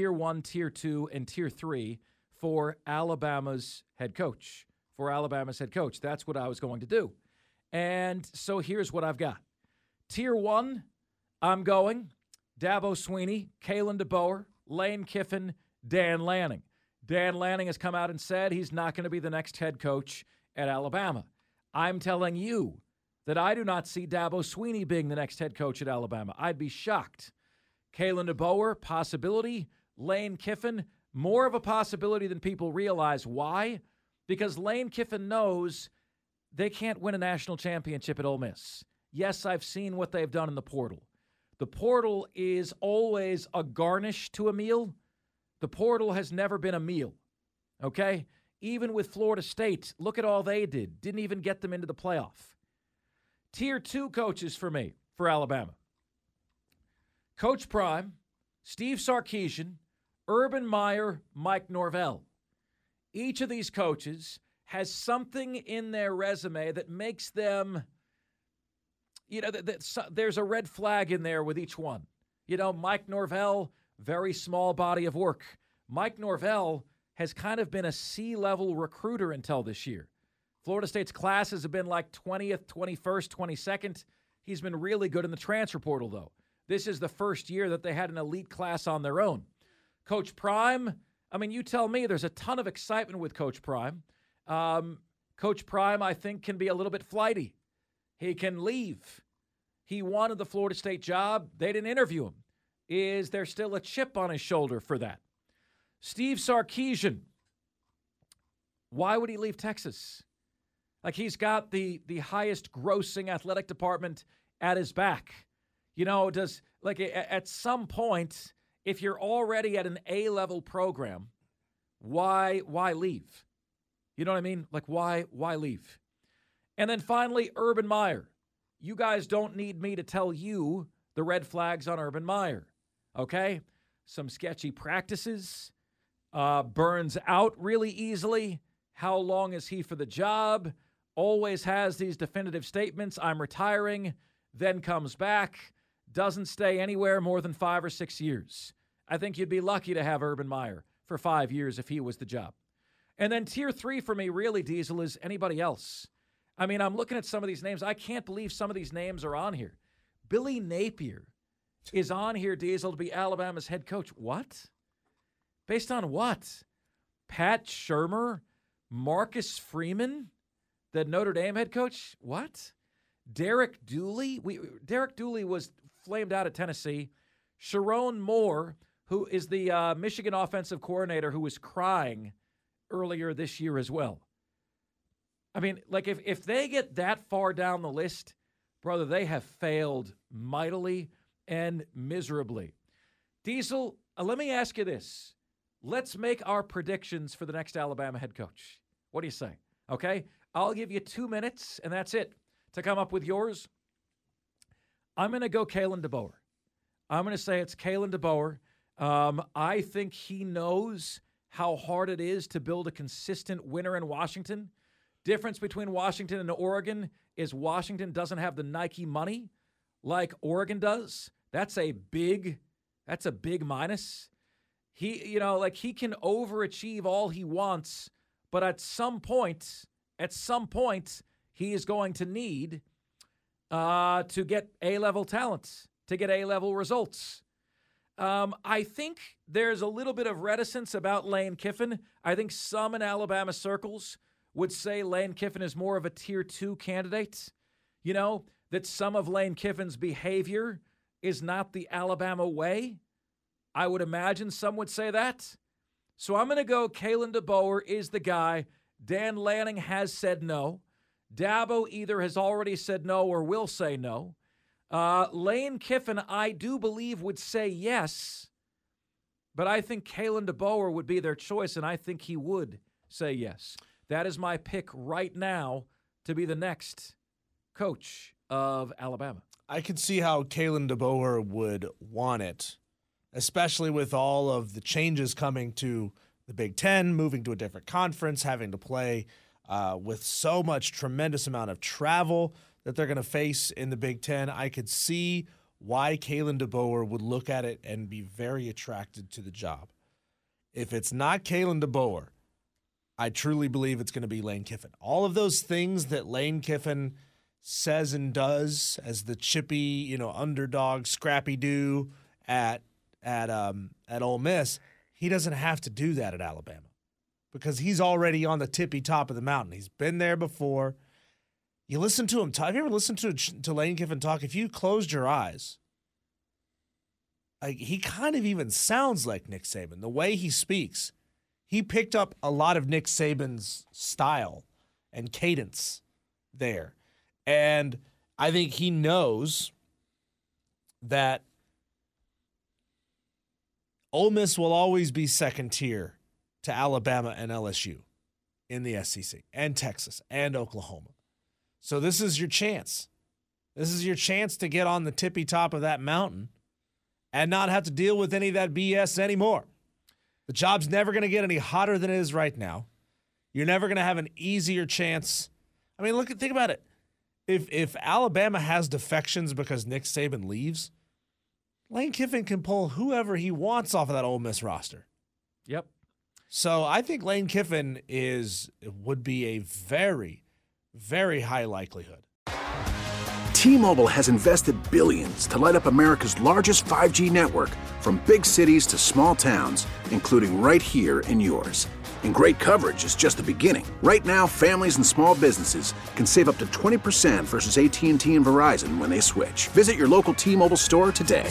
Tier one, tier two, and tier three for Alabama's head coach. For Alabama's head coach. That's what I was going to do. And so here's what I've got Tier one, I'm going Dabo Swinney, Kalen DeBoer, Lane Kiffin, Dan Lanning. Dan Lanning has come out and said he's not going to be the next head coach at Alabama. I'm telling you, that I do not see Dabo Swinney being the next head coach at Alabama. I'd be shocked. Kalen DeBoer, possibility. Lane Kiffin, more of a possibility than people realize. Why? Because Lane Kiffin knows they can't win a national championship at Ole Miss. Yes, I've seen what they've done in the portal. The portal is always a garnish to a meal. The portal has never been a meal. Okay? Even with Florida State, look at all they did. Didn't even get them into the playoff. Tier two coaches for me for Alabama Coach Prime, Steve Sarkisian, Urban Meyer, Mike Norvell. Each of these coaches has something in their resume that makes them, you know, that, that, there's a red flag in there with each one. You know, Mike Norvell, very small body of work. Mike Norvell has kind of been a C level recruiter until this year. Florida State's classes have been like 20th, 21st, 22nd. He's been really good in the transfer portal, though. This is the first year that they had an elite class on their own. Coach Prime, I mean, you tell me there's a ton of excitement with Coach Prime. Um, Coach Prime, I think, can be a little bit flighty. He can leave. He wanted the Florida State job. They didn't interview him. Is there still a chip on his shoulder for that? Steve Sarkisian, why would he leave Texas? Like he's got the the highest grossing athletic department at his back. You know, does like at some point if you're already at an A level program, why why leave? You know what I mean? Like why why leave? And then finally Urban Meyer. You guys don't need me to tell you the red flags on Urban Meyer. Okay? Some sketchy practices, uh, burns out really easily. How long is he for the job? always has these definitive statements I'm retiring, then comes back, doesn't stay anywhere more than five or six years. I think you'd be lucky to have Urban Meyer for five years if he was the job. And then tier three for me, really, Diesel, is anybody else. I mean, I'm looking at some of these names. I can't believe some of these names are on here. Billy Napier is on here, Diesel, to be Alabama's head coach. What? Based on what? Pat Shurmur? Marcus Freeman? the Notre Dame head coach. What? Derek Dooley. We Derek Dooley was flamed out at Tennessee. Sherrone Moore, who is the uh, Michigan offensive coordinator, who was crying earlier this year as well. I mean, like if if they get that far down the list, brother, they have failed mightily and miserably. Diesel, uh, let me ask you this. Let's make our predictions for the next Alabama head coach. What do you say? Okay? I'll give you two minutes, and that's it, to come up with yours. I'm going to go Kalen DeBoer. I'm going to say it's Kalen DeBoer. Um, I think he knows how hard it is to build a consistent winner in Washington. Difference between Washington and Oregon is Washington doesn't have the Nike money like Oregon does. That's a big that's a big minus. He you know like he can overachieve all he wants, but at some point at some point, he is going to need uh, to get A level talent, to get A level results. Um, I think there's a little bit of reticence about Lane Kiffin. I think some in Alabama circles would say Lane Kiffin is more of a tier two candidate. You know, that some of Lane Kiffin's behavior is not the Alabama way. I would imagine some would say that. So I'm going to go Kalen DeBoer is the guy. Dan Lanning has said no. Dabo either has already said no or will say no. Uh, Lane Kiffin, I do believe, would say yes, but I think Kalen DeBoer would be their choice, and I think he would say yes. That is my pick right now to be the next coach of Alabama. I could see how Kalen DeBoer would want it, especially with all of the changes coming to the Big Ten, moving to a different conference, having to play uh, with so much tremendous amount of travel that they're going to face in the Big Ten. I could see why Kalen DeBoer would look at it and be very attracted to the job. If it's not Kalen DeBoer, I truly believe it's going to be Lane Kiffin. All of those things that Lane Kiffin says and does as the chippy, you know, underdog, scrappy do at at um at Ole Miss, he doesn't have to do that at Alabama because he's already on the tippy top of the mountain. He's been there before. You listen to him talk. Have you ever listened to to Lane Kiffin talk? If you closed your eyes, like he kind of even sounds like Nick Saban. The way he speaks, he picked up a lot of Nick Saban's style and cadence there, and I think he knows that Ole Miss will always be second tier to Alabama and LSU in the SEC and Texas and Oklahoma. So this is your chance. This is your chance to get on the tippy top of that mountain and not have to deal with any of that BS anymore. The job's never going to get any hotter than it is right now. You're never going to have an easier chance. I mean, look at think about it. If if Alabama has defections because Nick Saban leaves, Lane Kiffin can pull whoever he wants off of that Ole Miss roster. Yep. So I think Lane Kiffin is would be a very very high likelihood. T-Mobile has invested billions to light up America's largest 5G network from big cities to small towns, including right here in yours. And great coverage is just the beginning. Right now, families and small businesses can save up to 20% versus AT&T and Verizon when they switch. Visit your local T-Mobile store today.